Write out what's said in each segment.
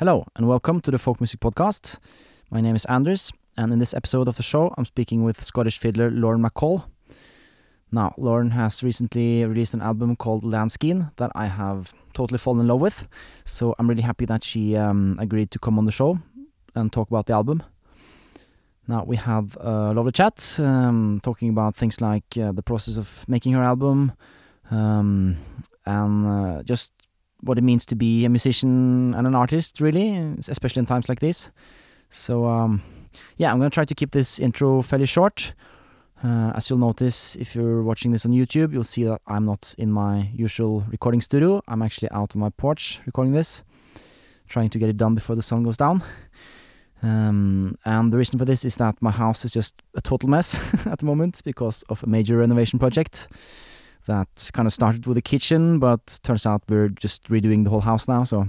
Hello, and welcome to the Folk Music Podcast. My name is Anders, and in this episode of the show, I'm speaking with Scottish fiddler Lauren MacColl. Now, Lauren has recently released an album called Landskein that I have totally fallen in love with, so I'm really happy that she um, agreed to come on the show and talk about the album. Now, we have a lovely chat, um, talking about things like uh, the process of making her album, um, and uh, just what it means to be a musician and an artist, really, especially in times like this. So, um, yeah, I'm gonna try to keep this intro fairly short. Uh, as you'll notice, if you're watching this on YouTube, you'll see that I'm not in my usual recording studio. I'm actually out on my porch recording this, trying to get it done before the sun goes down. Um, and the reason for this is that my house is just a total mess at the moment because of a major renovation project that kind of started with the kitchen, but turns out we're just redoing the whole house now. So,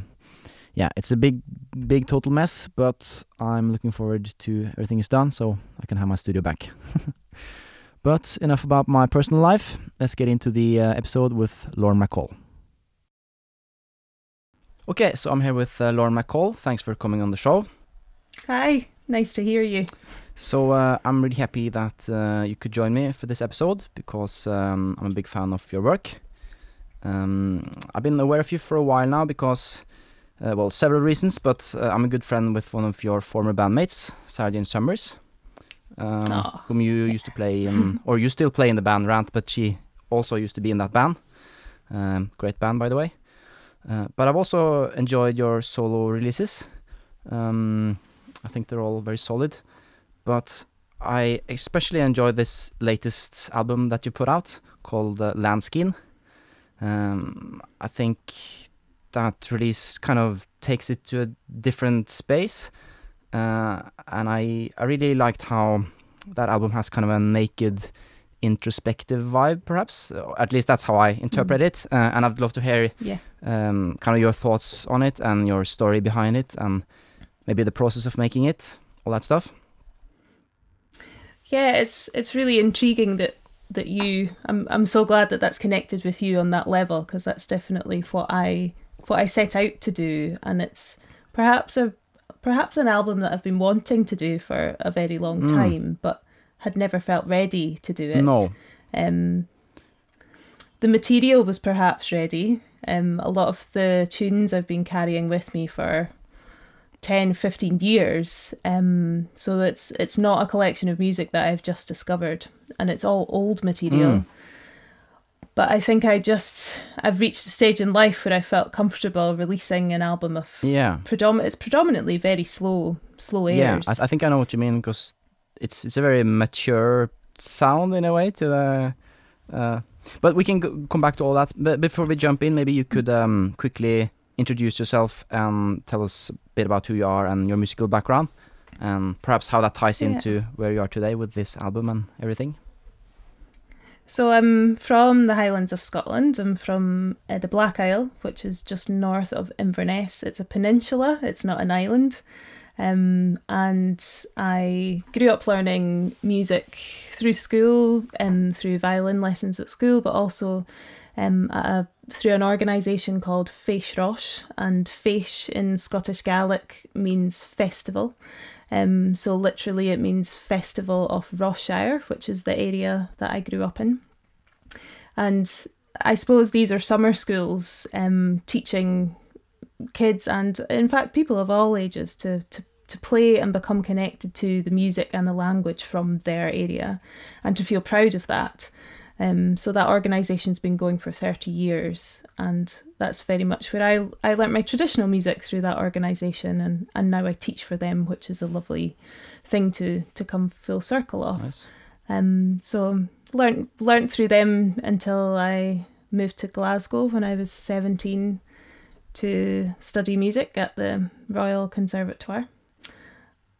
yeah, it's a big, big total mess, but I'm looking forward to everything is done so I can have my studio back. but enough about my personal life. Let's get into the uh, episode with Lauren MacColl. Okay, so I'm here with uh, Lauren MacColl. Thanks for coming on the show. Hi, nice to hear you. So uh, I'm really happy that uh, you could join me for this episode because um, I'm a big fan of your work. Um, I've been aware of you for a while now because, uh, well, several reasons, but uh, I'm a good friend with one of your former bandmates, Sarah Summers, um, Aw. whom you used to play in, or you still play in the band Rant, but she also used to be in that band. Um, great band, by the way. Uh, but I've also enjoyed your solo releases. Um, I think they're all very solid but I especially enjoy this latest album that you put out called uh, Landskein. Um, I think that release kind of takes it to a different space, uh, and I I really liked how that album has kind of a naked, introspective vibe. Perhaps, at least that's how I interpret it. Uh, and I'd love to hear Yeah. um, kind of your thoughts on it and your story behind it, and maybe the process of making it, all that stuff. Yeah, it's it's really intriguing that that you. I'm I'm so glad that that's connected with you on that level because that's definitely what I what I set out to do, and it's perhaps a perhaps an album that I've been wanting to do for a very long Mm. time, but had never felt ready to do it. No. Um, the material was perhaps ready. Um, a lot of the tunes I've been carrying with me for 10, 15 years. Um, so it's it's not a collection of music that I've just discovered, and it's all old material. Mm. But I think I just I've reached a stage in life where I felt comfortable releasing an album of Yeah. predominant. It's predominantly very slow, slow Yeah, airs. I, I think I know what you mean because it's it's a very mature sound in a way to the. Uh, but we can go, come back to all that. But before we jump in, maybe you could um, quickly introduce yourself and tell us a bit about who you are and your musical background, and perhaps how that ties Yeah. into where you are today with this album and everything. So I'm from the Highlands of Scotland. I'm from uh, the Black Isle, which is just north of Inverness. It's a peninsula. It's not an island. Um, and I grew up learning music through school, um, through violin lessons at school, but also um, a, through an organisation called Fèis Rois. And Feish in Scottish Gaelic means festival. Um, so literally, it means Festival of Ross-shire, which is the area that I grew up in. And I suppose these are summer schools um, teaching kids and, in fact, people of all ages to, to, to play and become connected to the music and the language from their area and to feel proud of that. Um, so that organisation's been going for 30 years, and that's very much where I, I learnt my traditional music through that organisation, and, and now I teach for them, which is a lovely thing to, to come full circle of. Nice. Um, so learnt learnt through them until I moved to Glasgow when I was seventeen to study music at the Royal Conservatoire,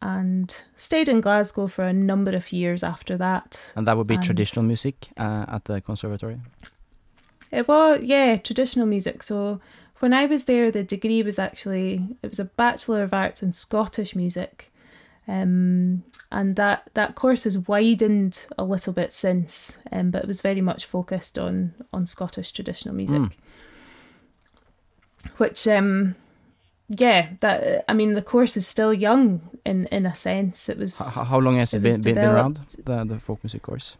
and stayed in Glasgow for a number of years after that. And that would be And- traditional music uh, at the conservatory. It was yeah traditional music. So when I was there, the degree was actually it was a bachelor of arts in Scottish music, um, and that that course has widened a little bit since, um, but it was very much focused on on Scottish traditional music, Mm. which um, yeah, that I mean the course is still young in in a sense. It was H- how long has it, it been, been, around the the folk music course?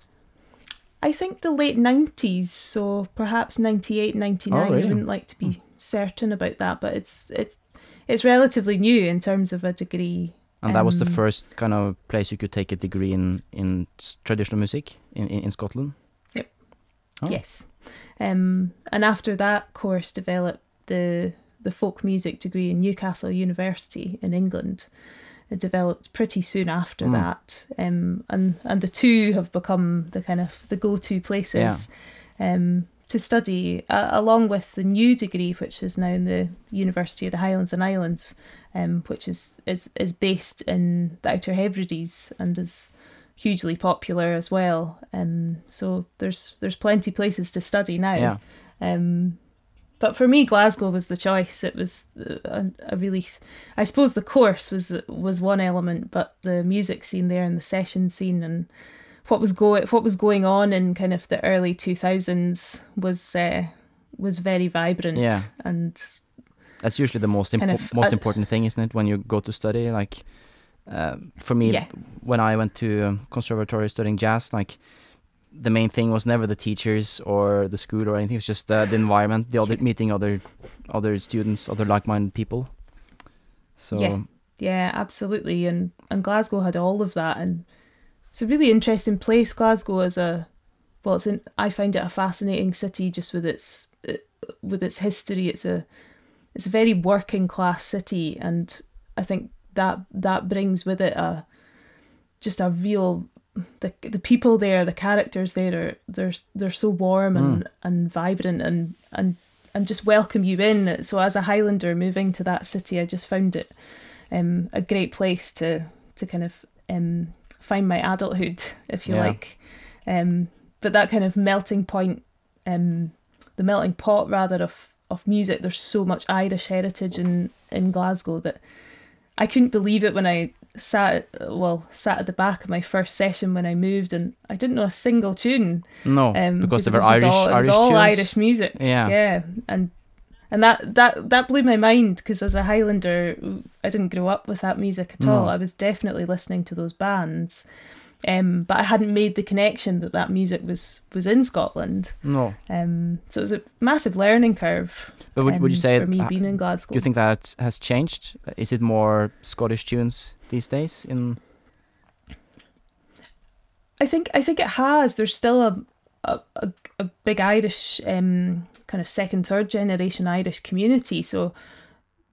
I think the late 90s, so perhaps 98, 99. Oh, really? I wouldn't like to be certain about that, but it's it's it's relatively new in terms of a degree. And that was the Um, first kind of place you could take a degree in in traditional music in in, in Scotland. Oh. Yes. Um, and after that course developed the the folk music degree in Newcastle University in England. It developed pretty soon after Mm. that. Um, and, and the two have become the kind of the go-to places um, to study, uh, along with the new degree, which is now in the University of the Highlands and Islands, um, which is, is, is based in the Outer Hebrides and is hugely popular as well. Um, so there's there's plenty places to study now. Yeah. Um, but for me, Glasgow was the choice. It was a, a really, I suppose the course was was one element, but the music scene there and the session scene and what was going what was going on in kind of the early two thousands was uh, was very vibrant. Yeah. and That's usually the most impo- of, most uh, important thing, isn't it? When you go to study, like uh, for me, Yeah. when I went to conservatory studying jazz, like the main thing was never the teachers or the school or anything. It was just uh, the environment, the other meeting other other students, other like-minded people. So Yeah. Yeah, absolutely. And and Glasgow had all of that and it's a really interesting place. Glasgow is a well, it's an, I find it a fascinating city just with its with its history. It's a it's a very working class city and I think that that brings with it a just a real the the people there, the characters there are they're they're so warm and and vibrant and and and just welcome you in. So as a Highlander moving to that city, I just found it um, a great place to to kind of um, find my adulthood, if you Yeah. like. Um, but that kind of melting point, um, the melting pot rather of of music. There's so much Irish heritage in in Glasgow that I couldn't believe it when I sat well sat at the back of my first session when I moved and I didn't know a single tune no, um, because they it were Irish, all, it was Irish all tunes. Irish music. Yeah. yeah, and and that that that blew my mind because as a Highlander, I didn't grow up with that music at all. I was definitely listening to those bands, um, but I hadn't made the connection that that music was was in Scotland. No, Um, so it was a massive learning curve. but would, would you um, say for me being in Glasgow? Do you think that has changed? Is it more Scottish tunes these days? In I think I think it has. There's still a a, a, a big Irish um, kind of second, third generation Irish community. So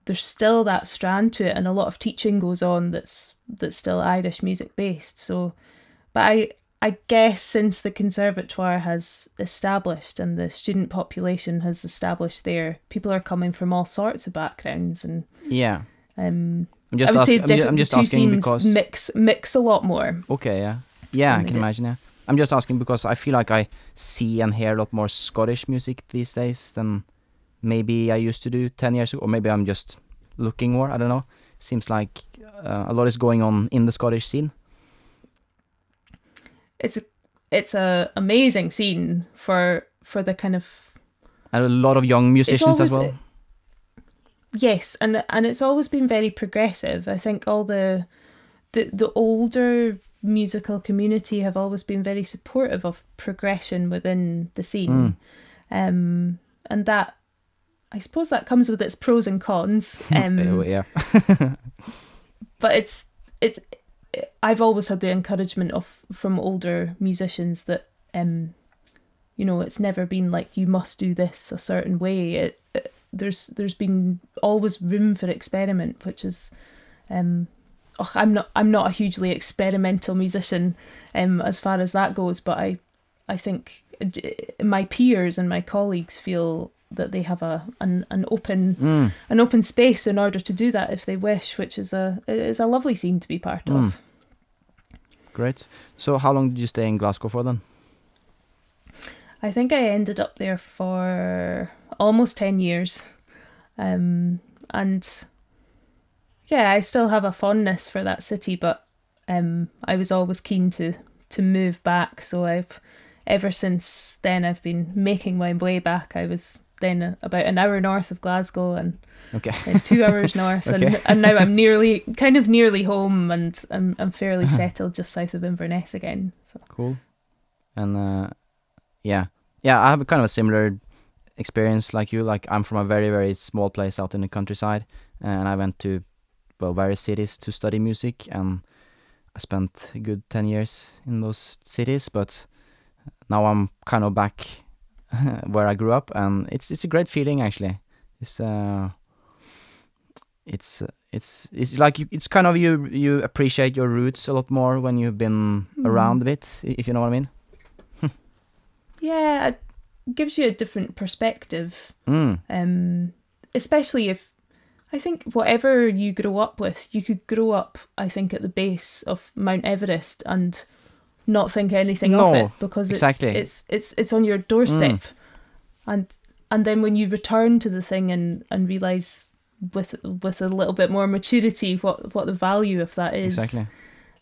there's still that strand to it, and a lot of teaching goes on that's that's still Irish music based. So, but I I guess since the conservatoire has established and the student population has established there, people are coming from all sorts of backgrounds, and yeah, um, I'm just I would ask- say I'm, different. I'm just two asking because mix mix a lot more. okay, yeah, yeah, I can imagine. Yeah, I'm just asking because I feel like I see and hear a lot more Scottish music these days than maybe I used to do ten years ago, or maybe I'm just looking more. I don't know. Seems like uh, a lot is going on in the Scottish scene. It's it's a amazing scene for for the kind of And a lot of young musicians as well. yes and and it's always been very progressive i think all the the the older musical community have always been very supportive of progression within the scene Mm. um and that i suppose that comes with its pros and cons um Uh, yeah, but it's it's I've always had the encouragement of from older musicians that um you know it's never been like you must do this a certain way. It, it- there's there's been always room for experiment which is um oh, I'm not I'm not a hugely experimental musician um as far as that goes but I I think uh, my peers and my colleagues feel that they have a an, an open mm. an open space in order to do that if they wish, which is a is a lovely scene to be part Mm. of. great. So how long did you stay in Glasgow for then? I think I ended up there for almost ten years, um, and yeah, I still have a fondness for that city, but um, I was always keen to to move back. So I've ever since then I've been making my way back. I was then about an hour north of Glasgow, and Okay. two hours north, Okay. and and now I'm nearly kind of nearly home, and I'm I'm fairly settled just south of Inverness again. So Cool. And uh, yeah, yeah, I have a kind of a similar experience like you. Like I'm from a very very small place out in the countryside, and I went to well various cities to study music, and I spent a good ten years in those cities. But now I'm kind of back where I grew up, and it's it's a great feeling actually. It's uh, it's it's it's like you, it's kind of you you appreciate your roots a lot more when you've been Mm. around a bit, if you know what I mean. yeah, it gives you a different perspective. Mm. um, especially if I think whatever you grow up with, you could grow up, I think, at the base of Mount Everest and not think anything of it because it's exactly. it's it's it's on your doorstep, and and then when you return to the thing and and realize with with a little bit more maturity what what the value of that is Exactly.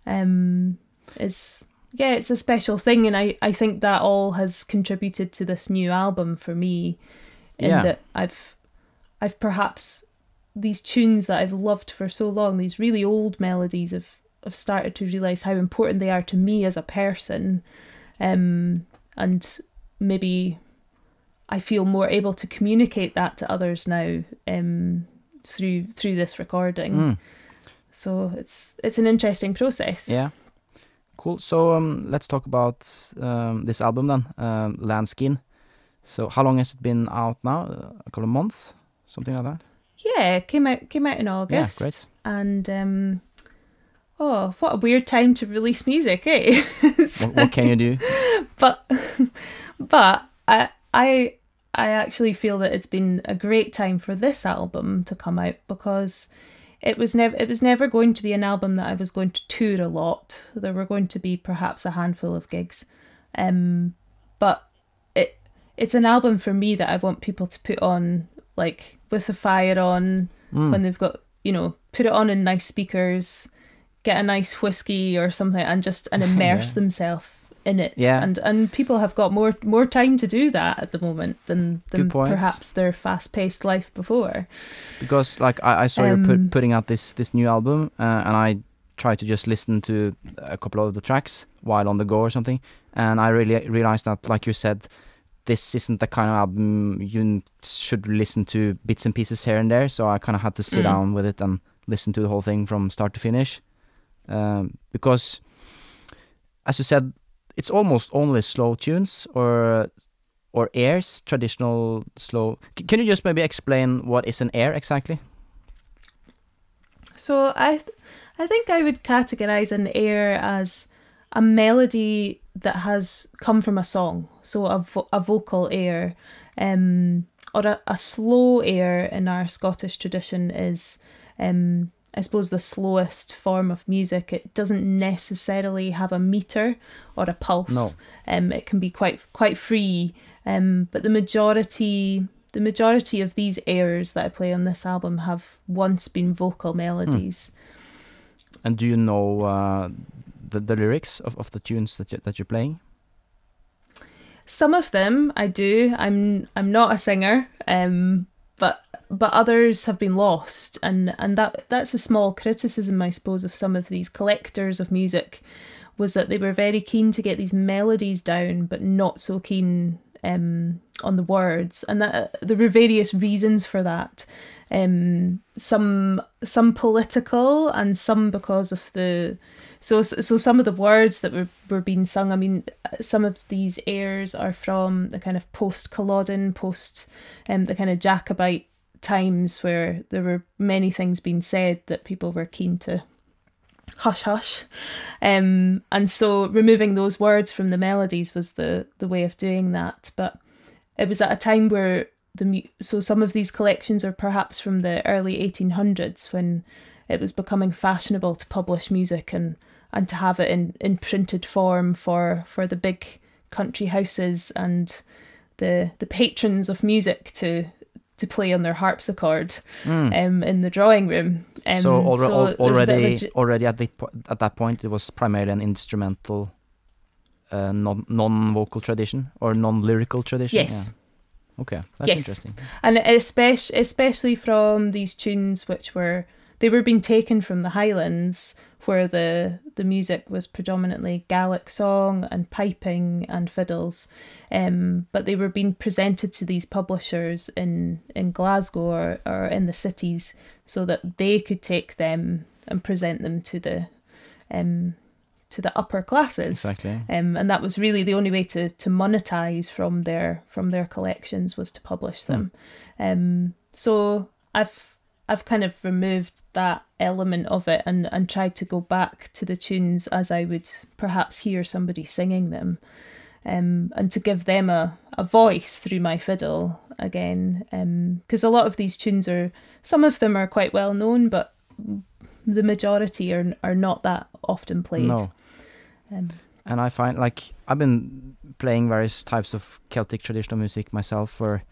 um is yeah it's a special thing and i i think that all has contributed to this new album for me in Yeah. that i've i've perhaps these tunes that i've loved for so long these really old melodies have have started to realize how important they are to me as a person um and maybe i feel more able to communicate that to others now um through through this recording Mm. so it's it's an interesting process. Yeah. Cool. So um, let's talk about um, this album then, um, Landskein. So how long has it been out now? A couple of months, something like that. Yeah, came out came out in August. Yeah, great. And um oh, what a weird time to release music, eh? What, what can you do? but but I I I actually feel that it's been a great time for this album to come out because it was never it was never going to be an album that I was going to tour a lot. There were going to be perhaps a handful of gigs. Um but it it's an album for me that I want people to put on like with the fire on Mm. when they've got you know put it on in nice speakers get a nice whiskey or something and just and immerse Yeah. themselves in it Yeah. and and people have got more more time to do that at the moment than than perhaps their fast-paced life before Because like I, I saw you Um, put, putting out this this new album, uh, and I tried to just listen to a couple of the tracks while on the go or something, and I really realized that, like you said, this isn't the kind of album you should listen to bits and pieces here and there. So I kind of had to sit Mm. down with it and listen to the whole thing from start to finish, um, because, as you said, it's almost only slow tunes or or airs, traditional slow. C- can you just maybe explain what is an air exactly? So I, I think I would categorize an air as a melody that has come from a song. So a, vo- a vocal air, um, or a, a slow air in our Scottish tradition is, um, I suppose, the slowest form of music. It doesn't necessarily have a meter or a pulse. No. Um, it can be quite quite free. Um, but the majority the majority of these airs that I play on this album have once been vocal melodies. And do you know uh, the the lyrics of, of the tunes that you, that you're playing? Some of them I do. I'm I'm not a singer, um, but but others have been lost, and and that that's a small criticism, I suppose, of some of these collectors of music, was that they were very keen to get these melodies down, but not so keen um, on the words, and that there were various reasons for that. Um, some some political, and some because of the so so some of the words that were, were being sung i mean some of these airs are from the kind of post culloden post um, the kind of jacobite times where there were many things being said that people were keen to hush hush. Um, and so removing those words from the melodies was the the way of doing that. But it was at a time where the mu- so some of these collections are perhaps from the early 1800s when it was becoming fashionable to publish music and and to have it in, in printed form for for the big country houses and the the patrons of music to to play on their harpsichord um, in the drawing room. Um, so, al- there's a bit of a already ge- already at the po- at that point it was primarily an instrumental, uh, non non vocal tradition or non lyrical tradition. yes, Okay, that's Yes. interesting. and especially especially from these tunes which were they were being taken from the Highlands where the the music was predominantly Gaelic song and piping and fiddles um, but they were being presented to these publishers in in Glasgow or, or in the cities so that they could take them and present them to the um, to the upper classes Exactly. um, and that was really the only way to to monetize from their from their collections was to publish them. Um, so I've I've kind of removed that element of it and and tried to go back to the tunes as I would perhaps hear somebody singing them, um, and to give them a a voice through my fiddle again. Because a lot of these tunes are some of them are quite well known, but the majority are are not that often played. No. Um, and I find like I've been playing various types of Celtic traditional music myself for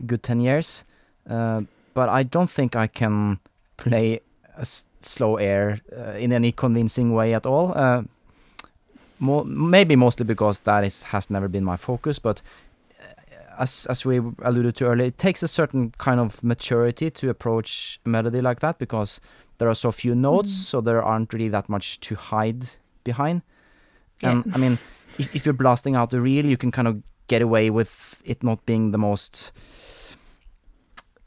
a good ten years, uh, but I don't think I can play a s- slow air uh, in any convincing way at all. Uh, mo- maybe mostly because that is has never been my focus, but. uh, As, as we alluded to earlier, it takes a certain kind of maturity to approach a melody like that because there are so few notes, Mhm. so there aren't really that much to hide behind. Yeah. And I mean, if, if you're blasting out the reel, you can kind of get away with it not being the most,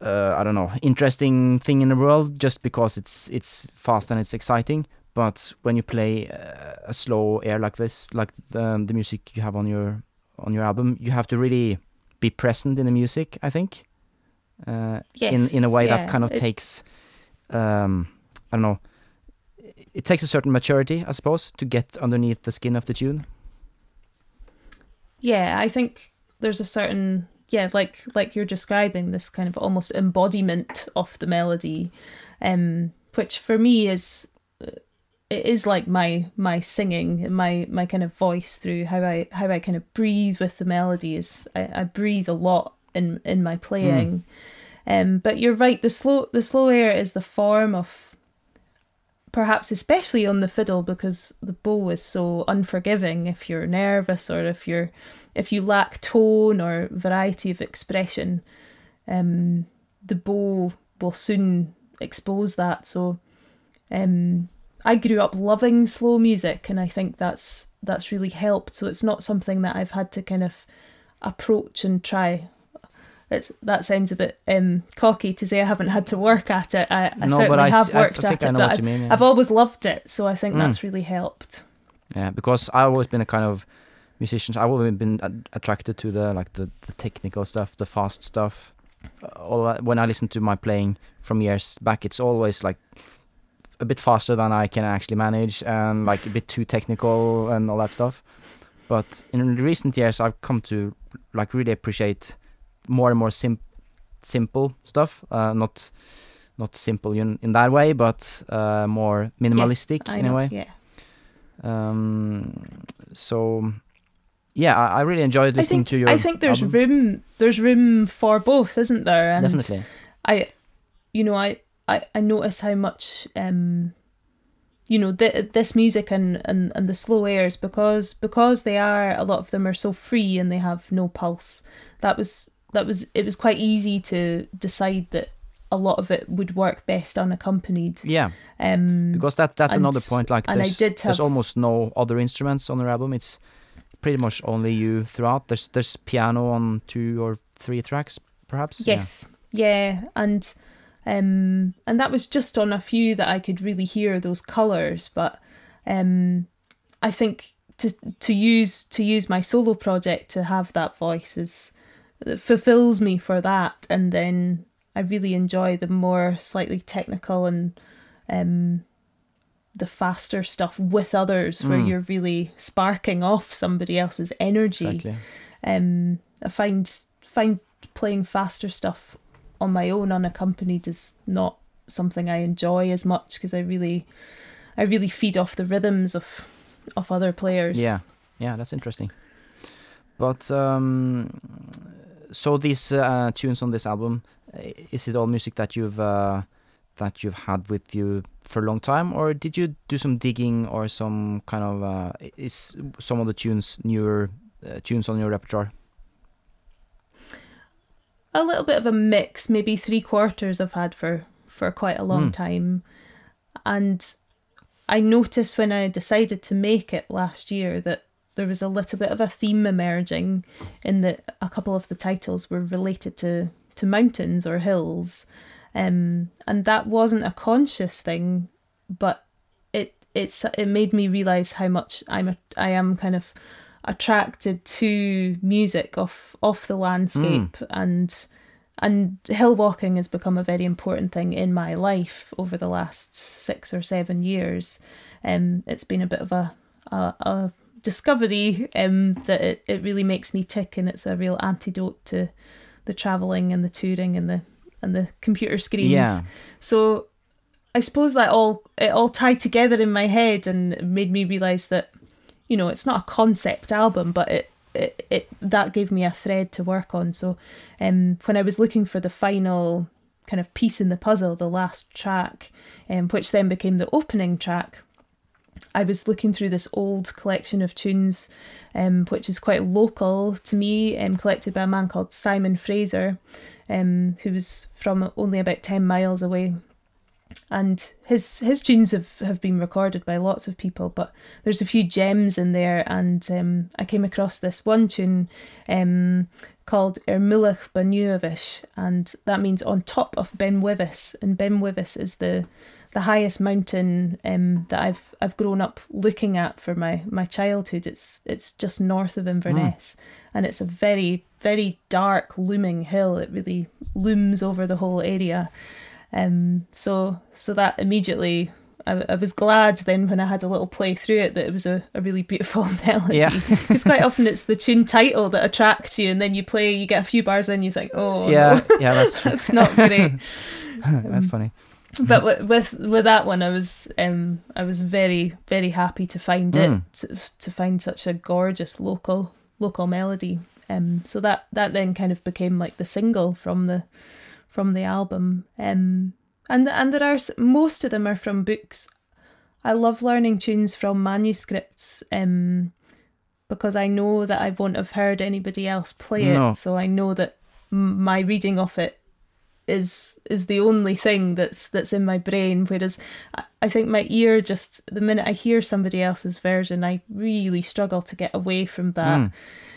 uh, I don't know, interesting thing in the world, just because it's it's fast and it's exciting. But when you play uh, a slow air like this, like the the music you have on your on your album, you have to really be present in the music. I think, uh, in in a way yeah, that kind of it- takes, um, I don't know. It takes a certain maturity, I suppose, to get underneath the skin of the tune. yeah i think there's a certain yeah like like you're describing this kind of almost embodiment of the melody um which for me is uh, it is like my my singing and my my kind of voice through how i how i kind of breathe with the melody is i, I breathe a lot in in my playing um but you're right the slow the slow air is the form of perhaps especially on the fiddle because the bow is so unforgiving if you're nervous or if you're if you lack tone or variety of expression um the bow will soon expose that. So um I grew up loving slow music and I think that's that's really helped. So it's not something that I've had to kind of approach and try it's that sounds a bit um cocky to say I haven't had to work at it I, I no, certainly but I, have worked at I it know but what I've you mean. Yeah. I've always loved it, so I think Mm. that's really helped. Yeah, because I've always been a kind of musician. I've always been a- attracted to the like the, the technical stuff, the fast stuff. Uh, All that, when I listen to my playing from years back, it's always like a bit faster than I can actually manage, and like a bit too technical and all that stuff. But in recent years, I've come to like really appreciate more and more sim- simple stuff. Uh, not not simple in in that way, but uh, more minimalistic I in know, a way. yeah. Um, so yeah, I, I really enjoyed listening think to your. I think there's album. room there's room for both, isn't there? And definitely. I, you know, I I, I notice how much um, you know, th- this music and, and and the slow airs because because they are a lot of them are so free and they have no pulse. That was that was it was quite easy to decide that a lot of it would work best unaccompanied. Yeah, Um, because that that's and another point. Like there's, did there's almost no other instruments on the album. It's pretty much only you throughout. There's there's piano on two or three tracks, perhaps. Yeah. Yes, yeah, and um, and that was just on a few that I could really hear those colours. But um, I think to to use to use my solo project to have that voice is it fulfills me for that, and then I really enjoy the more slightly technical and um, the faster stuff with others, where Mm. you're really sparking off somebody else's energy Exactly. um I find find playing faster stuff on my own unaccompanied is not something I enjoy as much because I really I really feed off the rhythms of of other players. Yeah, yeah, that's interesting. But um, so these uh, tunes on this album, is it all music that you've uh, that you've had with you for a long time, or did you do some digging or some kind of uh, is some of the tunes newer uh, tunes on your repertoire? a little bit of a mix, maybe three quarters I've had for for quite a long Mm. time, and I noticed when I decided to make it last year that there was a little bit of a theme emerging in that a couple of the titles were related to to mountains or hills, um, and that wasn't a conscious thing, but it it's it made me realize how much I'm a, I am kind of attracted to music off off the landscape and and hill walking has become a very important thing in my life over the last six or seven years. Um, it's been a bit of a a, a discovery um, that it, it really makes me tick, and it's a real antidote to the traveling and the touring and the and the computer screens. Yeah. So I suppose that all it all tied together in my head and made me realize that you know it's not a concept album, but it it, it that gave me a thread to work on. So um, when I was looking for the final kind of piece in the puzzle, the last track, um, which then became the opening track, I was looking through this old collection of tunes, um, which is quite local to me, um, collected by a man called Simon Fraser, um, who was from only about 10 miles away. And his his tunes have, have been recorded by lots of people, but there's a few gems in there. And um, I came across this one tune um, called Air Mullach Beinn Uais, and that means on top of Ben Wyvis. And Ben Wyvis is the the highest mountain um, that I've I've grown up looking at for my, my childhood. It's it's just north of Inverness, and it's a very very dark looming hill. It really looms over the whole area. Um, so so that immediately. I, I was glad then when I had a little play through it that it was a, a really beautiful melody. Yeah. Because quite often it's the tune title that attracts you, and then you play, you get a few bars in, you think, oh, yeah, no, yeah, that's that's not great that's funny. But with, with with that one, I was um I was very very happy to find Mm. it to, to find such a gorgeous local local melody. Um, so that that then kind of became like the single from the from the album. Um, and and there are most of them are from books. I love learning tunes from manuscripts. Um, because I know that I won't have heard anybody else play it, so I know that my reading of it is is the only thing that's that's in my brain whereas I- think my ear just the minute I hear somebody else's version I really struggle to get away from that Mm.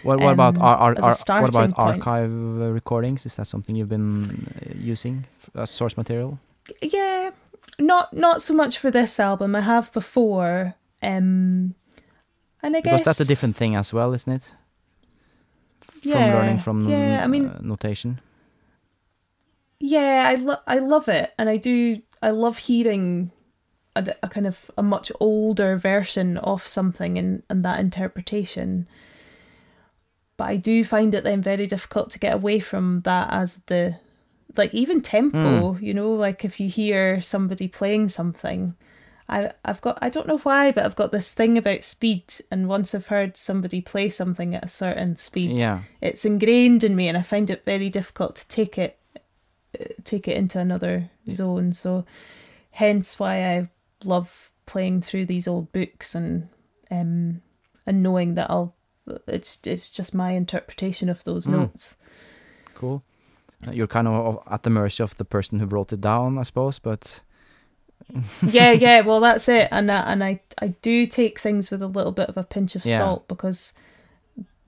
What, what about um, ar- ar- as a ar- what about archive uh, recordings? Is that something you've been uh, using as source material? yeah not not so much for this album I have before um and I Because guess that's a different thing as well, isn't it? From Yeah, learning from yeah, I mean- uh, notation. Yeah I lo- I love it and I do I love hearing a, a kind of a much older version of something and and that interpretation but I do find it then very difficult to get away from that as the like even tempo hmm. you know like if you hear somebody playing something I, I've got I don't know why but I've got this thing about speed and once I've heard somebody play something at a certain speed Yeah. it's ingrained in me and I find it very difficult to take it take it into another zone so hence why I love playing through these old books and um and knowing that I'll it's it's just my interpretation of those Mm. notes Cool. Uh, You're kind of of- at the mercy of the person who wrote it down, I suppose. But yeah yeah well that's it and I, and I I do take things with a little bit of a pinch of Yeah. salt because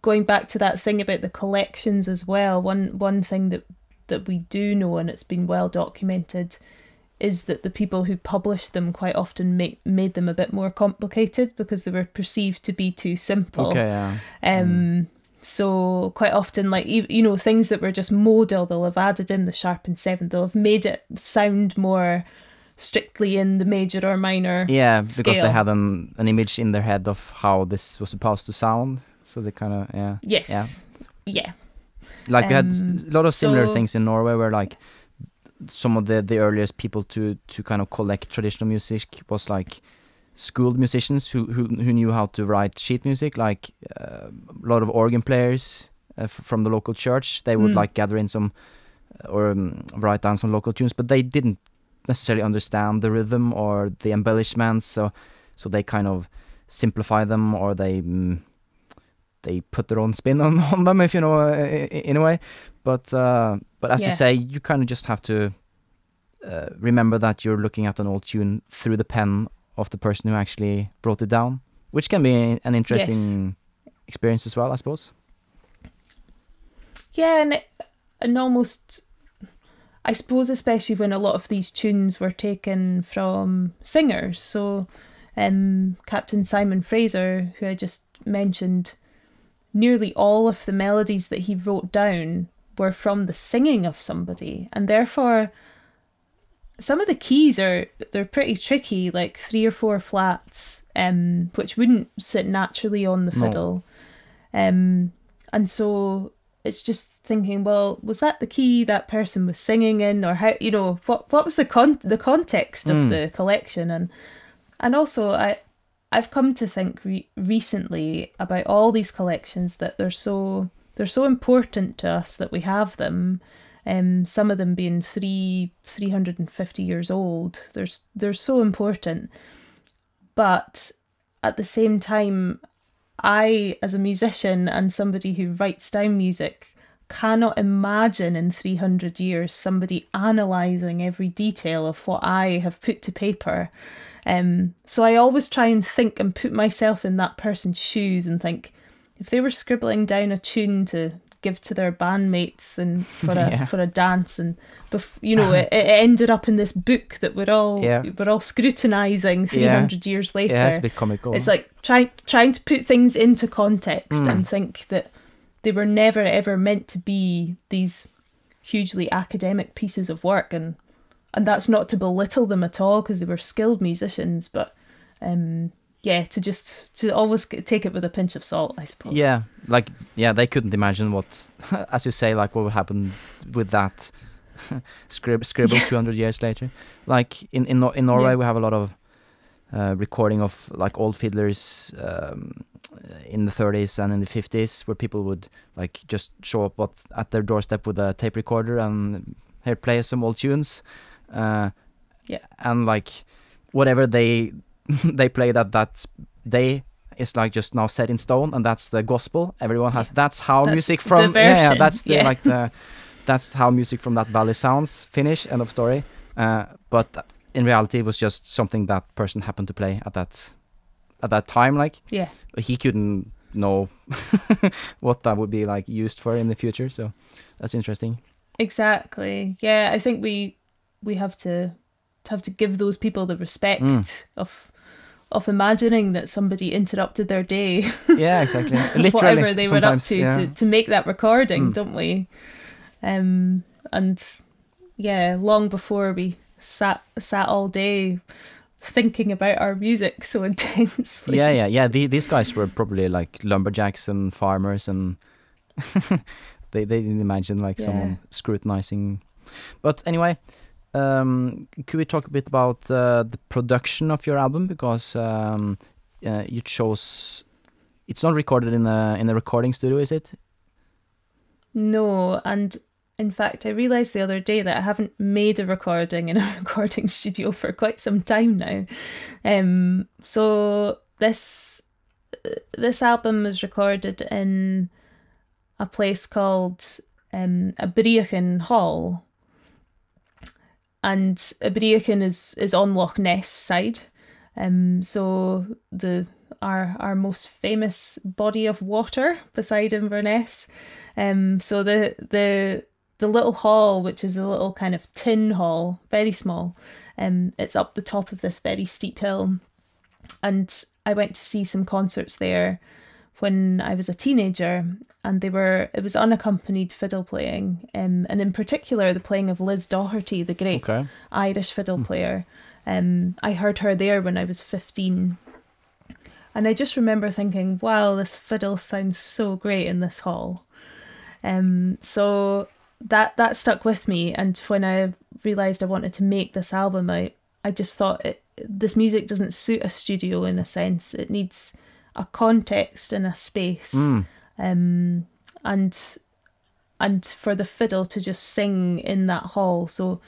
going back to that thing about the collections as well one one thing that that we do know and it's been well documented is that the people who published them quite often make, made them a bit more complicated because they were perceived to be too simple okay, yeah. um, so quite often, like you, you know, things that were just modal, they'll have added in the sharpened seventh. They'll have made it sound more strictly in the major or minor. Yeah, because they had an an image in their head of how this was supposed to sound. So they kind of yeah. Yes. Yeah. Like we had Um, a lot of similar so- things in Norway where like some of the the earliest people to to kind of collect traditional music was like schooled musicians who who who knew how to write sheet music like uh, a lot of organ players uh, f- from the local church they would Mm. like gather in some or um, write down some local tunes but they didn't necessarily understand the rhythm or the embellishments so so they kind of simplify them or they mm, they put their own spin on, on them, if you know, uh, in a way. But uh, but as Yeah. you say, you kind of just have to uh, remember that you're looking at an old tune through the pen of the person who actually brought it down, which can be an interesting experience as well, I suppose. Yeah, and it, and almost, I suppose, especially when a lot of these tunes were taken from singers. So, um, Captain Simon Fraser, who I just mentioned, nearly all of the melodies that he wrote down were from the singing of somebody, and therefore. Some of the keys are they're pretty tricky, like three or four flats, um, which wouldn't sit naturally on the No. fiddle. Um, and so it's just thinking, well, was that the key that person was singing in, or how you know what what was the con the context of Mm. the collection, and and also I I've come to think re- recently about all these collections that they're so they're so important to us that we have them. Um, some of them being three three hundred and fifty years old. They're they're so important, but at the same time, I, as a musician and somebody who writes down music, cannot imagine in 300 years somebody analysing every detail of what I have put to paper. Um, so I always try and think and put myself in that person's shoes and think if they were scribbling down a tune to give to their bandmates and for a Yeah. for a dance and bef- you know it, it ended up in this book that we're all Yeah. we're all scrutinizing 300 years later Yeah, it's a bit comical. it's like trying trying to put things into context Mm. and think that they were never ever meant to be these hugely academic pieces of work and and that's not to belittle them at all because they were skilled musicians but um yeah to just to always take it with a pinch of salt i suppose Yeah, like yeah, they couldn't imagine what, as you say, like what would happen with that scrib- scribble 200 years later. Like in in in Norway, Yeah. we have a lot of uh, recording of like old fiddlers um, in the 30s and in the 50s, where people would like just show up at, at their doorstep with a tape recorder and here play some old tunes. Uh, Yeah. and like whatever they they play that that day is like just now set in stone and that's the gospel everyone has that's how That's music from yeah, yeah that's the yeah. like the that's how music from that valley sounds finish end of story uh, but in reality it was just something that person happened to play at that at that time like yeah he couldn't know what that would be like used for in the future so that's interesting exactly yeah i think we we have to have to give those people the respect Mm. of of imagining that somebody interrupted their day yeah exactly literally whatever they were up to, yeah. to to make that recording, Mm. don't we? Um, and yeah, long before we sat sat all day thinking about our music so intensely. yeah yeah yeah the, these guys were probably like lumberjacks and farmers and they they didn't imagine like Yeah. someone scrutinizing but anyway um could we talk a bit about uh, the production of your album because um uh, you chose it's not recorded in a in a recording studio is it No, and in fact, I realised the other day that I haven't made a recording in a recording studio for quite some time now. Um, so this this album was recorded in a place called um, Abriachan Hall, and Abriachan is is on Loch Ness side. Um, so the our our most famous body of water beside Inverness. Um, so the the the little hall, which is a little kind of tin hall, very small, um, it's up the top of this very steep hill, and I went to see some concerts there when I was a teenager, and they were it was unaccompanied fiddle playing, um, and in particular the playing of Liz Doherty, the great okay Irish fiddle player. Um, I heard her there when I was 15. And I just remember thinking, wow, this fiddle sounds so great in this hall. Um, so that that stuck with me. And when I realised I wanted to make this album, I, I just thought it, this music doesn't suit a studio in a sense. It needs a context and a space. Mm. Um, and and for the fiddle to just sing in that hall. So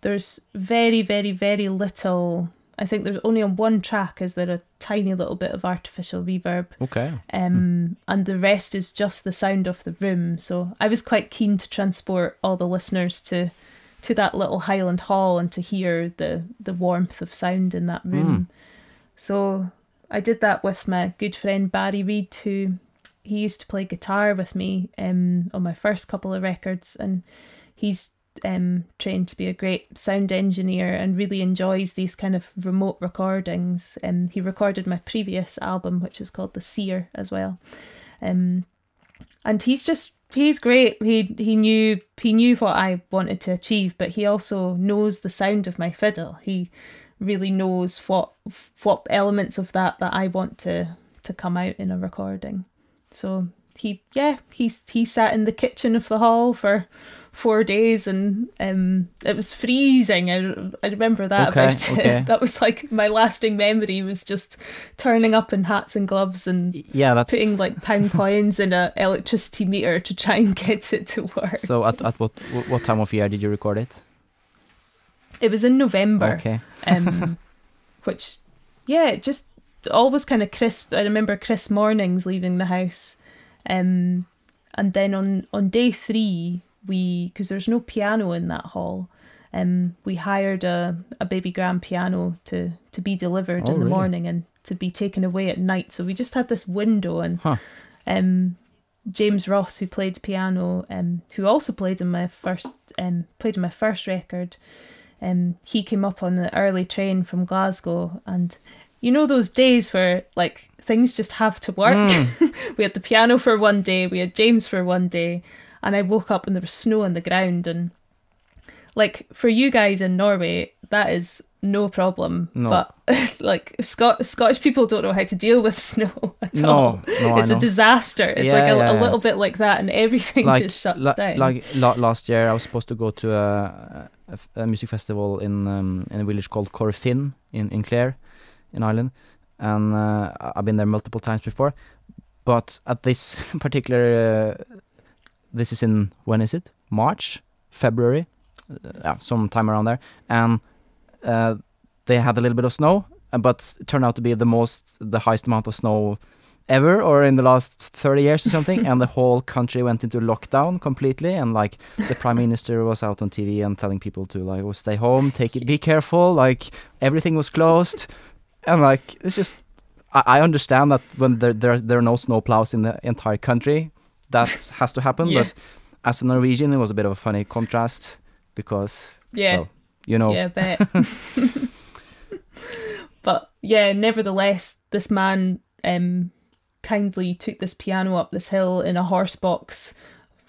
there's very, very, very little. I think there's only on one track is there a tiny little bit of artificial reverb. Okay. Um, and the rest is just the sound of the room. So I was quite keen to transport all the listeners to to that little Highland Hall and to hear the the warmth of sound in that room. So I did that with my good friend Barry Reid, who he used to play guitar with me um, on my first couple of records, and he's um, trained to be a great sound engineer and really enjoys these kind of remote recordings. Um, he recorded my previous album, which is called The Seer, as well. Um, and he's just he's great. He he knew he knew what I wanted to achieve, but he also knows the sound of my fiddle. He really knows what what elements of that that I want to to come out in a recording. So he yeah he's he sat in the kitchen of the hall for four days and um it was freezing i, I remember that Okay, about okay. it that was like my lasting memory was just turning up in hats and gloves and Yeah, that's putting like pound coins in a electricity meter to try and get it to work so. At at what what time of year did you record it? it was in november Okay. um which yeah it just always kind of crisp i remember crisp mornings leaving the house um and then on on day three we because there's no piano in that hall um we hired a, a baby grand piano to to be delivered Oh, in the really? morning and to be taken away at night so we just had this window and Huh. um James Ross, who played piano, um, who also played in my first um, played in my first record, um, he came up on the early train from Glasgow, and you know those days where like things just have to work. we had the piano for one day, we had James for one day, and I woke up and there was snow on the ground, and like for you guys in Norway, that is no problem. No. But like Scot- Scottish people don't know how to deal with snow at No, all. no, it's a disaster. It's like a, yeah, a yeah. little bit like that, and everything like just shuts la- down. like la- last year, I was supposed to go to a music festival in um, in a village called Corofin in in Clare, in Ireland, and uh, I've been there multiple times before. But at this particular, uh, this is in when is it? March, February, uh, yeah, sometime around there, and uh, they had a little bit of snow, uh, but it turned out to be the most, the highest amount of snow ever or in the last 30 years or something. And the whole country went into lockdown completely and like the prime minister was out on tv and telling people to like oh, stay home take it be careful like everything was closed. And like it's just i, I understand that when there, there are- there are no snow plows in the entire country that has to happen Yeah. but as a norwegian it was a bit of a funny contrast because yeah, well, you know yeah, I bet. but yeah, nevertheless, this man um kindly took this piano up this hill in a horse box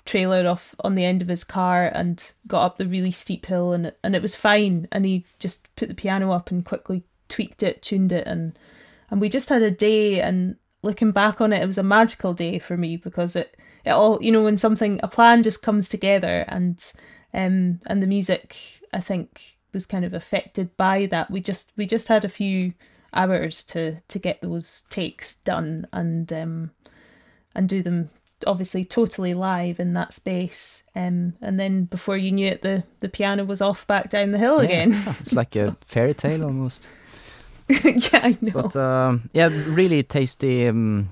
trailer off on the end of his car and got up the really steep hill and and it was fine and he just put the piano up and quickly tweaked it tuned it and and we just had a day and looking back on it it was a magical day for me because it it all you know when something a plan just comes together and um and the music i think was kind of affected by that. We just we just had a few hours to to get those takes done and um and do them obviously totally live in that space. Um and then before you knew it the the piano was off back down the hill Yeah. again. it's like a fairy tale almost yeah i know But um, yeah, really tasty um,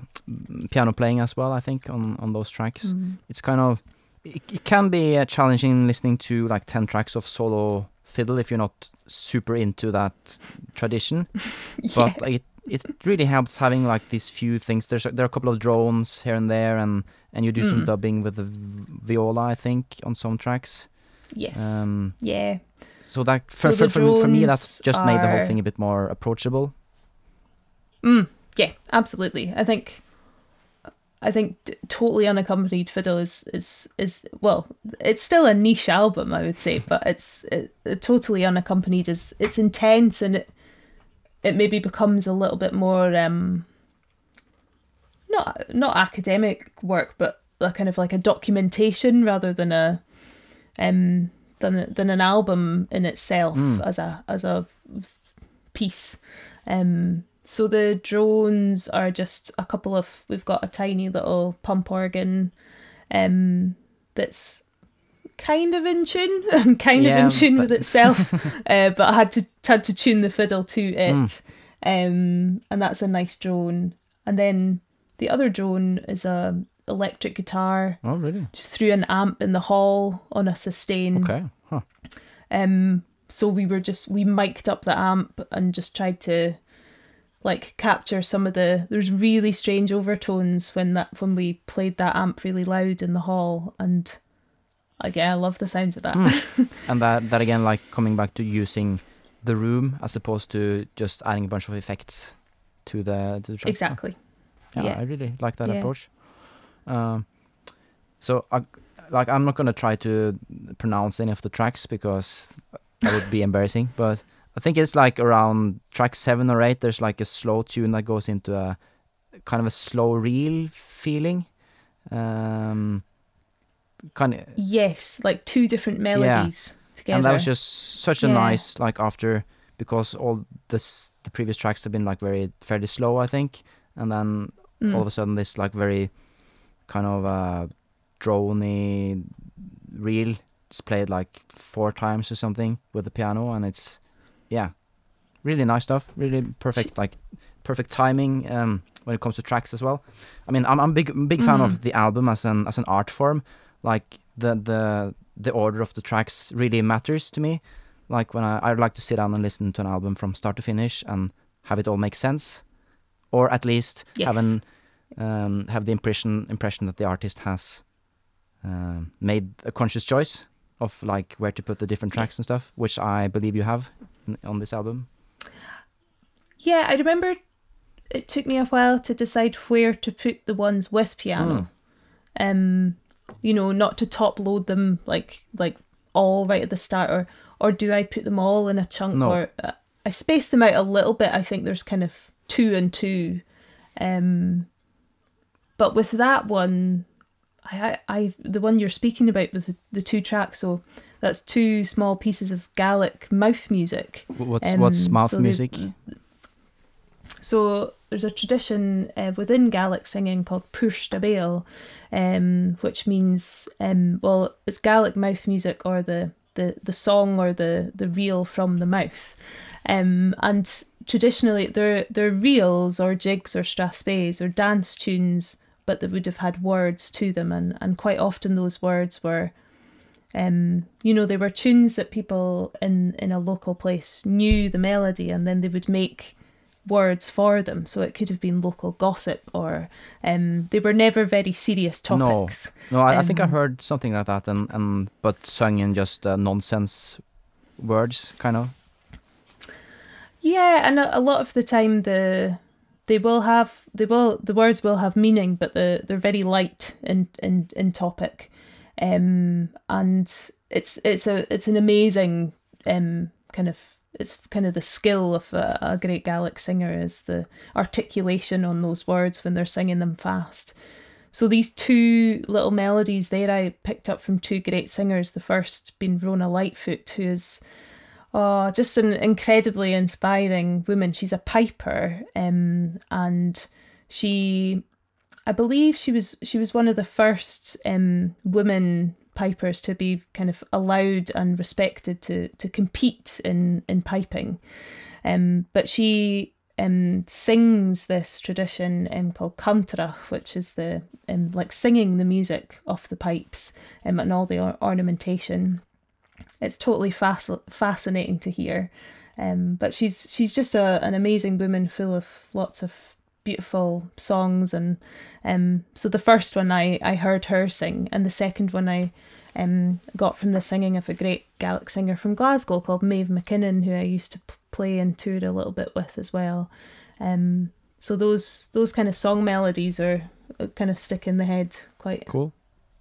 piano playing as well. I think on on those tracks, Mm. it's kind of it, it can be uh, challenging listening to like ten tracks of solo fiddle if you're not super into that tradition. yeah. But it it really helps having like these few things. There's there are a couple of drones here and there, and and you do some Mm. dubbing with the viola, I think, on some tracks. yes Um, yeah so that So for for, for, me, for me, drones that's just made the whole thing a bit more approachable. Mm, yeah, absolutely. I think I think totally unaccompanied fiddle is is is well, it's still a niche album, I would say, but it's it, it totally unaccompanied is it's intense and it it maybe becomes a little bit more um not not academic work, but a kind of like a documentation rather than a um than than an album in itself Mm. as a as a piece. Um, so the drones are just a couple of. We've got a tiny little pump organ, um, that's kind of in tune and kind of in tune but- with itself. uh, but I had to had to tune the fiddle to it. Mm. um, and that's a nice drone. And then the other drone is a electric guitar, Oh, really? just through an amp in the hall on a sustain. Okay. Huh. Um, so we were just we mic'd up the amp and just tried to like capture some of the there's really strange overtones when that when we played that amp really loud in the hall and again I love the sound of that. And that that again, like coming back to using the room as opposed to just adding a bunch of effects to the to the track. Exactly. Yeah, Yeah. I really like that Yeah. approach. Um, so, I, like, I'm not gonna try to pronounce any of the tracks because that would be embarrassing. But I think it's like around track seven or eight. There's like a slow tune that goes into a kind of a slow reel feeling. Um, kind of, Yes, like two different melodies together. and that was just such a Yeah. nice like after because all this the previous tracks have been like very fairly slow, I think, and then Mm. all of a sudden this like very kind of a drony reel. It's played like four times or something with the piano and it's yeah really nice stuff. Really perfect like perfect timing um when it comes to tracks as well. I mean i'm i'm big big fan of Mhm. the album as an as an art form. Like the the the order of the tracks really matters to me. Like when i i like to sit down and listen to an album from start to finish and have it all make sense or at least have an um, have the impression impression that the artist has um, made a conscious choice of like where to put the different tracks and stuff, which I believe you have in, on this album. Yeah, I remember it took me a while to decide where to put the ones with piano. Mm. Um, you know, not to top load them like like all right at the start, or or do I put them all in a chunk? No. Or uh, I space them out a little bit. I think there's kind of two and two. Um, but with that one, I, I, the one you're speaking about with the, the two tracks, so that's two small pieces of Gaelic mouth music. What's what's Um, mouth so they- music? So there's a tradition uh, within Gaelic singing called puirt à beul, um, which means um, well, it's Gaelic mouth music or the, the, the song or the, the reel from the mouth, um, and traditionally they're they're reels or jigs or strathspeys or dance tunes, but that would have had words to them, and and quite often those words were. Um, you know, they were tunes that people in, in a local place knew the melody, and then they would make words for them. So it could have been local gossip, or um, they were never very serious No. topics. No, I, I think I um, heard something like that, and, and but sung in just uh, nonsense words, kind of. Yeah, and a, a lot of the time the they will have they will the words will have meaning, but the they're very light in in, in topic, um, and it's it's a it's an amazing um kind of it's kind of the skill of a, a great Gaelic singer is the articulation on those words when they're singing them fast. So these two little melodies there I picked up from two great singers. The first being Rona Lightfoot, who is oh just an incredibly inspiring woman. She's a piper, um, and she, I believe she was she was one of the first um women pipers to be kind of allowed and respected to to compete in in piping. Um, but she um, sings this tradition um, called canntaireachd, which is the um, like singing the music off the pipes um, and all the or- ornamentation. It's totally fasc- fascinating to hear. Um, but she's she's just a, an amazing woman, full of lots of beautiful songs, and um, so the first one I I heard her sing, and the second one I um, got from the singing of a great Gaelic singer from Glasgow called Maeve MacKinnon, who I used to play and tour a little bit with as well. Um, so those those kind of song melodies are uh, kind of stick in the head quite Cool,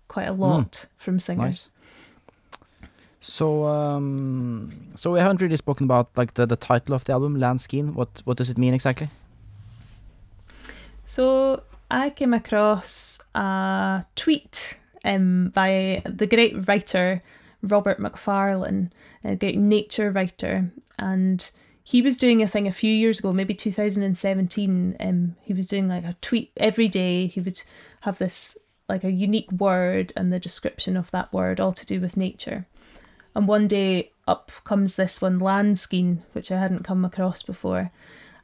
quite a lot from singers. nice. So, um, so we haven't really spoken about like the, the title of the album, Landskein. What what does it mean exactly? So I came across a tweet um, by the great writer Robert Macfarlane, a great nature writer, and he was doing a thing a few years ago, maybe 2017. Um, he was doing like a tweet every day. He would have this like a unique word and the description of that word, all to do with nature. And one day up comes this one, Landskein, which I hadn't come across before.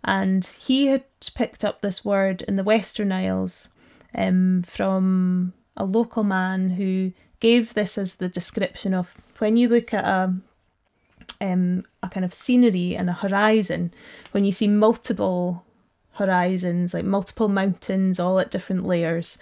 and he had picked up this word in the Western Isles um, from a local man who gave this as the description of when you look at a um, a kind of scenery and a horizon, when you see multiple horizons, like multiple mountains, all at different layers,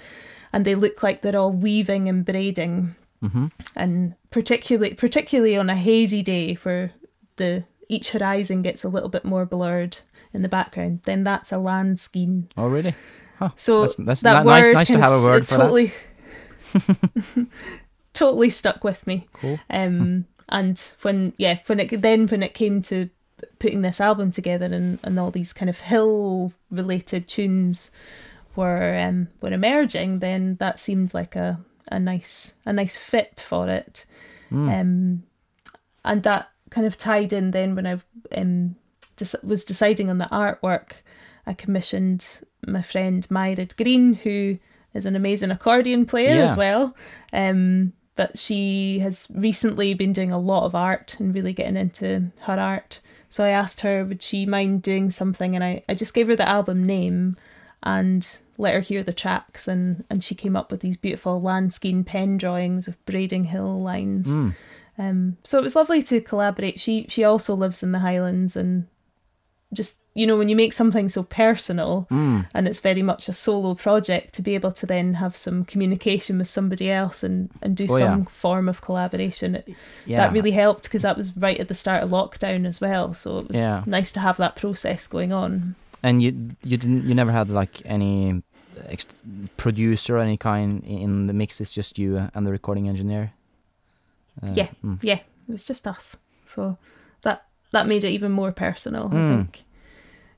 and they look like they're all weaving and braiding, Mm-hmm. and particularly particularly on a hazy day where the each horizon gets a little bit more blurred in the background, then that's a land skein. Oh, really? Huh. So That's- that's that ni- nice- word nice to have a word for that. totally, totally stuck with me. Cool. Um, and when yeah, when it then when it came to putting this album together and, and all these kind of hill related tunes were um, were emerging, then that seemed like a, a nice a nice fit for it. Um, and that kind of tied in then when I um, des- was deciding on the artwork, I commissioned my friend Mairearad Green, who is an amazing accordion player Yeah. as well. Um, but she has recently been doing a lot of art and really getting into her art. So I asked her, would she mind doing something? And I, I just gave her the album name and let her hear the tracks. And, and she came up with these beautiful landscape pen drawings of braiding hill lines. Mm. Um, so it was lovely to collaborate. She she also lives in the Highlands and just you know when you make something so personal Mm. and it's very much a solo project to be able to then have some communication with somebody else and and do Oh, yeah. some form of collaboration it, Yeah. that really helped because that was right at the start of lockdown as well so it was Yeah. nice to have that process going on And you you didn't you never had like any producer any kind in the mix. It's just you and the recording engineer. Uh, Yeah. mm. yeah it was just us so that that made it even more personal i Mm. think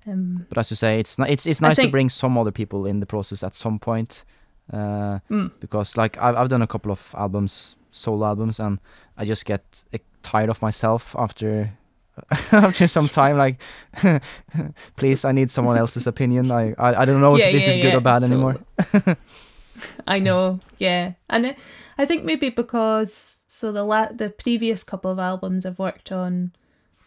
um But as you say, it's it's it's nice to bring some other people in the process at some point, uh, mm, because like I've I've done a couple of albums, solo albums, and I just get uh, tired of myself after after some time. Like, please, I need someone else's opinion. I I, I don't know Yeah, if this yeah, is good yeah. or bad So- anymore. I know, yeah, and it, I think maybe because so the la- the previous couple of albums I've worked on,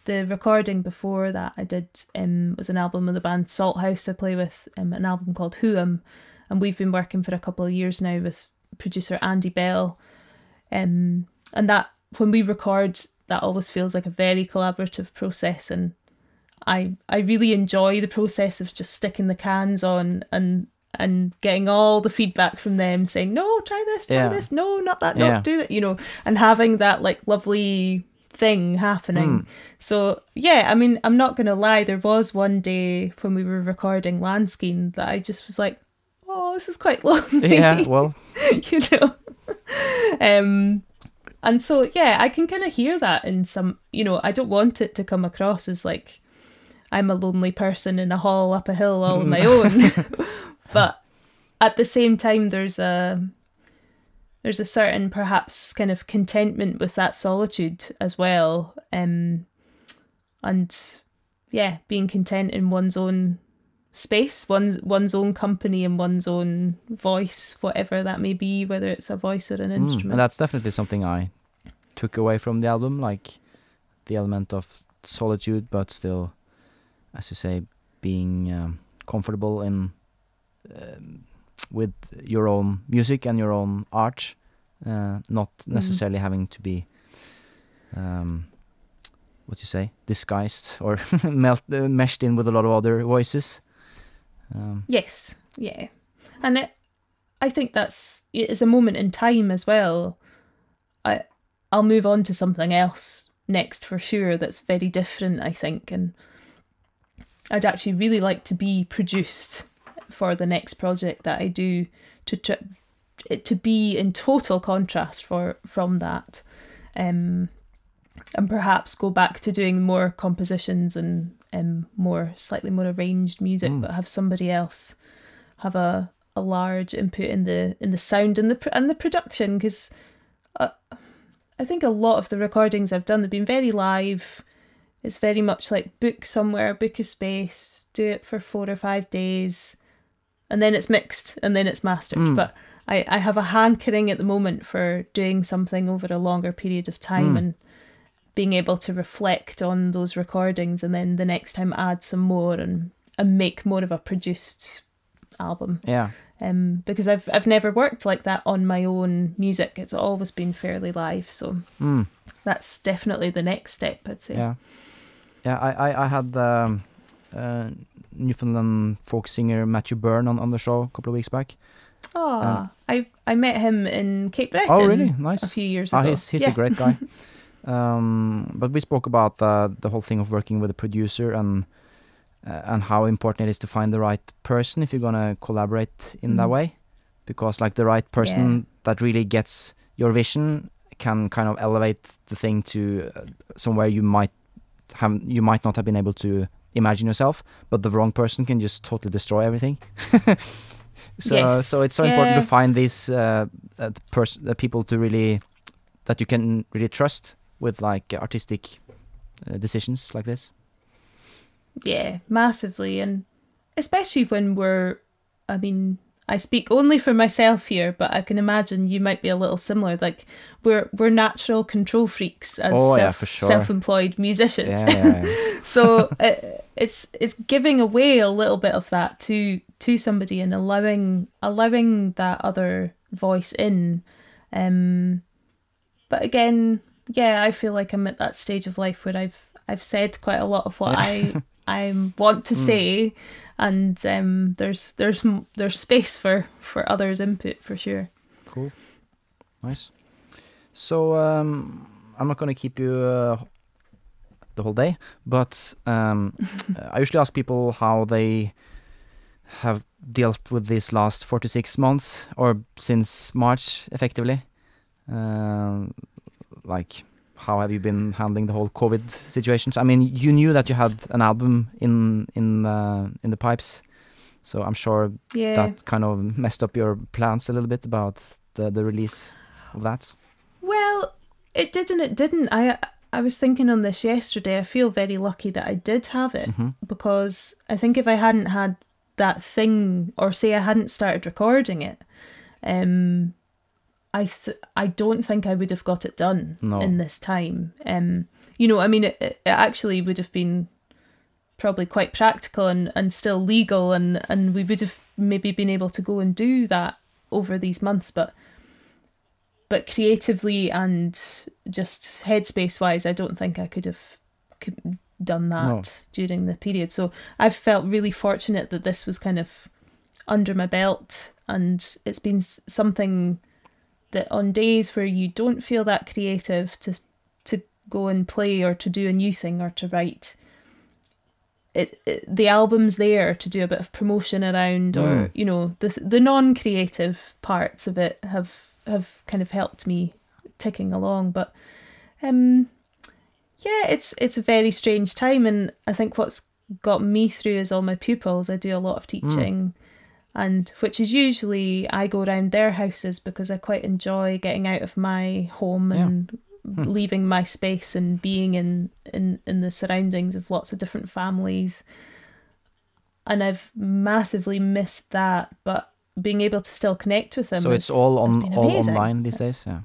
the recording before that I did um was an album with the band Salt House I play with, um, an album called Huam, and we've been working for a couple of years now with producer Andy Bell, um, and that when we record that always feels like a very collaborative process and. I, I really enjoy the process of just sticking the cans on and and getting all the feedback from them saying no try this try Yeah. this no not that Yeah. no do that you know and having that like lovely thing happening Mm. so yeah i mean i'm not gonna lie there was one day when we were recording Landskein that i just was like oh this is quite lonely yeah, well, you know um and so yeah i can kind of hear that in some you know i don't want it to come across as like i'm a lonely person in a hall up a hill all on my own. But at the same time there's a there's a certain perhaps kind of contentment with that solitude as well um and yeah being content in one's own space one's one's own company and one's own voice whatever that may be whether it's a voice or an mm, instrument and that's definitely something I took away from the album, like the element of solitude, but still, as you say, being um, comfortable in um, with your own music and your own art, uh, not necessarily having to be um, what you say disguised or melt, uh, meshed in with a lot of other voices. Um, Yes, yeah, and it, I think that's it's a moment in time as well. I I'll move on to something else next for sure. That's very different, I think, and I'd actually really like to be produced for the next project that I do to tr- it to be in total contrast for from that, um, and perhaps go back to doing more compositions and um more slightly more arranged music, Mm. but have somebody else have a a large input in the in the sound and the and the production because uh, I think a lot of the recordings I've done have been very live. It's very much like book somewhere, book a space, do it for four or five days, and then it's mixed and then it's mastered. Mm. But I, I have a hankering at the moment for doing something over a longer period of time Mm. and being able to reflect on those recordings and then the next time add some more and and make more of a produced album. Yeah. Um, because I've I've never worked like that on my own music. It's always been fairly live, so Mm. that's definitely the next step. I'd say. Yeah, yeah. I I, I had um, uh, Newfoundland folk singer Matthew Byrne on, on the show a couple of weeks back. Oh, I I met him in Cape Breton. oh, really? Nice. A few years Ah, ago. he's he's yeah. a great guy. um, but we spoke about uh, the whole thing of working with a producer and uh, and how important it is to find the right person if you're gonna collaborate in that Mhm. way, because like the right person that really gets your vision can kind of elevate the thing to uh, somewhere you might have you might not have been able to imagine yourself, but the wrong person can just totally destroy everything. so Yes. so it's so important to find these uh, uh, pers- the people to really that you can really trust with like artistic uh, decisions like this. Yeah, massively, and especially when we're. I mean, I speak only for myself here, but I can imagine you might be a little similar. Like we're we're natural control freaks as Oh, yeah, self, for sure. self-employed musicians. Yeah, yeah, yeah. so it, it's it's giving away a little bit of that to to somebody and allowing allowing that other voice in um but again yeah i feel like i'm at that stage of life where i've i've said quite a lot of what i i want to Mm. say and um there's there's there's space for for others input for sure Cool. Nice. So um, I'm not gonna keep you uh, the whole day, but um, I usually ask people how they have dealt with these last four to six months, or since March, effectively. Um, like, how have you been handling the whole COVID situations? I mean, you knew that you had an album in in uh, in the pipes, so I'm sure yeah that kind of messed up your plans a little bit about the, the release of that. Well, it didn't. it didn't. I I was thinking on this yesterday. I feel very lucky that I did have it Mhm. because I think if I hadn't had that thing, or say I hadn't started recording it, um, I th- I don't think I would have got it done No. in this time. Um, you know, I mean, it, it actually would have been probably quite practical and, and still legal, and and we would have maybe been able to go and do that over these months, but but creatively and just headspace wise, I don't think I could have done that No. during the period. So I've felt really fortunate that this was kind of under my belt, and it's been something that on days where you don't feel that creative to to go and play or to do a new thing or to write. It, it the album's there to do a bit of promotion around, or Mm. you know the the non-creative parts of it have have kind of helped me ticking along. But um, yeah, it's it's a very strange time, and I think what's got me through is all my pupils. I do a lot of teaching, and which is usually I go around their houses because I quite enjoy getting out of my home Yeah. and leaving my space and being in, in in the surroundings of lots of different families. And I've massively missed that, but being able to still connect with them. so it's has- all on all online these days. Yeah.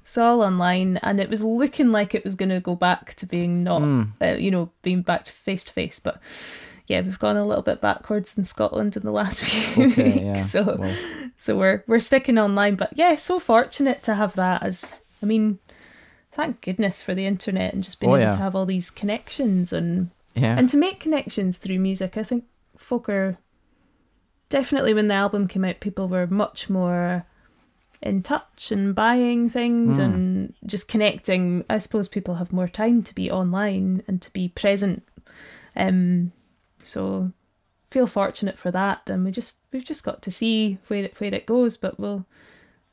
It's all online, and it was looking like it was going to go back to being not, Mm. uh, you know, being back to face to face. But yeah, we've gone a little bit backwards in Scotland in the last few Okay. weeks. Yeah. So Well, so we're we're sticking online. But yeah, so fortunate to have that as. I mean, thank goodness for the internet and just being Oh, able yeah. to have all these connections and yeah. and to make connections through music. I think folk are definitely when the album came out, people were much more in touch and buying things Mm. and just connecting. I suppose people have more time to be online and to be present. Um, so feel fortunate for that, and we just we've just got to see where it where it goes, but we'll.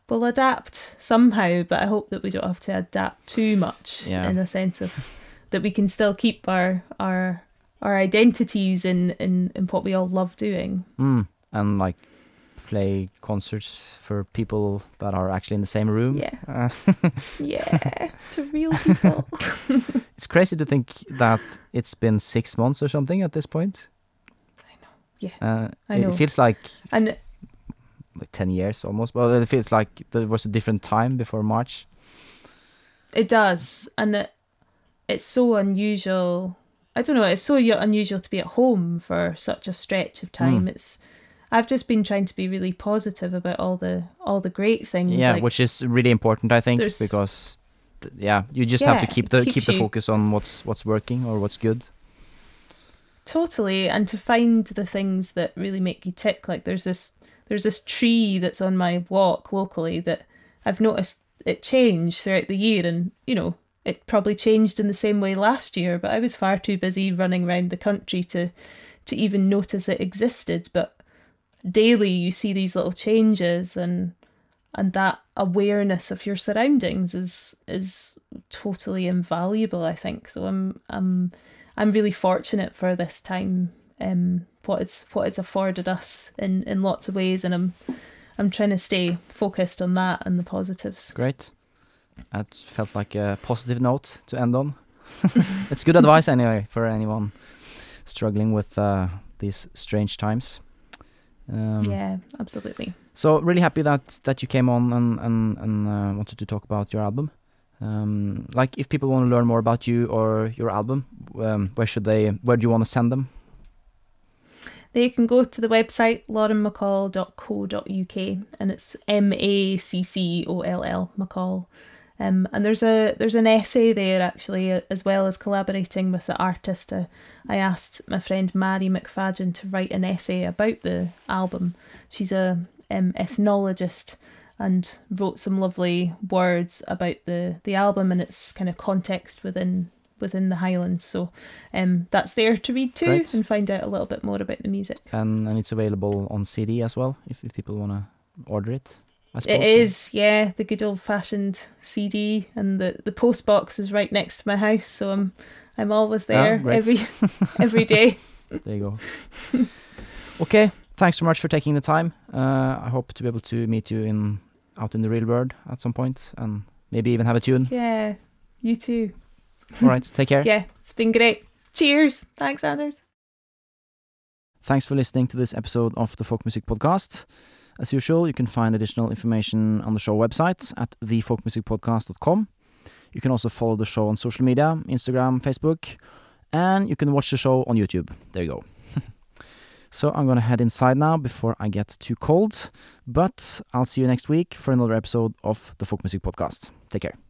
We'll adapt somehow, but I hope that we don't have to adapt too much Yeah. in a sense of that we can still keep our our our identities in in, in what we all love doing. Mm. And like play concerts for people that are actually in the same room. Yeah. Uh, Yeah, to real people. it's crazy to think that it's been six months or something at this point. I know. Yeah, Uh, I it know. feels like And like ten years almost. Well, it feels like there was a different time before March. it does, and it, it's so unusual I don't know. It's so unusual to be at home for such a stretch of time. Mm. It's I've just been trying to be really positive about all the all the great things. yeah, like, which is really important, I think, because th- yeah, you just have to keep the keep the you- focus on what's what's working or what's good. Totally, and to find the things that really make you tick. Like there's this there's this tree that's on my walk locally that I've noticed it changed throughout the year, and you know it probably changed in the same way last year. But I was far too busy running around the country to to even notice it existed. But daily you see these little changes, and and that awareness of your surroundings is is totally invaluable. I think so. I'm I'm I'm really fortunate for this time. Um, what it's what it's afforded us in in lots of ways, and I'm I'm trying to stay focused on that and the positives. Great. That felt like a positive note to end on. it's good advice anyway for anyone struggling with uh, these strange times. Um, yeah, absolutely. So really happy that that you came on and and and uh, wanted to talk about your album. Um, like if people want to learn more about you or your album, um, where should they? Where do you want to send them? They can go to the website laurenmaccoll.co.uk and it's M A C C O L L MacColl. Um, and there's a there's an essay there actually uh, as well as collaborating with the artist. Uh, I asked my friend Mairi McFadyen to write an essay about the album. She's a um, ethnologist and wrote some lovely words about the the album and its kind of context within within the Highlands. So um, that's there to read too Great. and find out a little bit more about the music. And and it's available on CD as well if, if people want to order it. I suppose. It is, yeah, the good old fashioned CD, and the the post box is right next to my house, so I'm I'm always Ah, there every every day. There you go. okay, thanks so much for taking the time. Uh, I hope to be able to meet you in out in the real world at some point, and maybe even have a tune. Yeah, you too. All right, take care. Yeah, it's been great. Cheers. Thanks, Anders. Thanks for listening to this episode of the Folk Music Podcast. As usual, you can find additional information on the show website at thefolkmusicpodcast.com. You can also follow the show on social media Instagram, Facebook, and you can watch the show on YouTube. There you go. so I'm going to head inside now before I get too cold, but I'll see you next week for another episode of the Folk Music Podcast. Take care.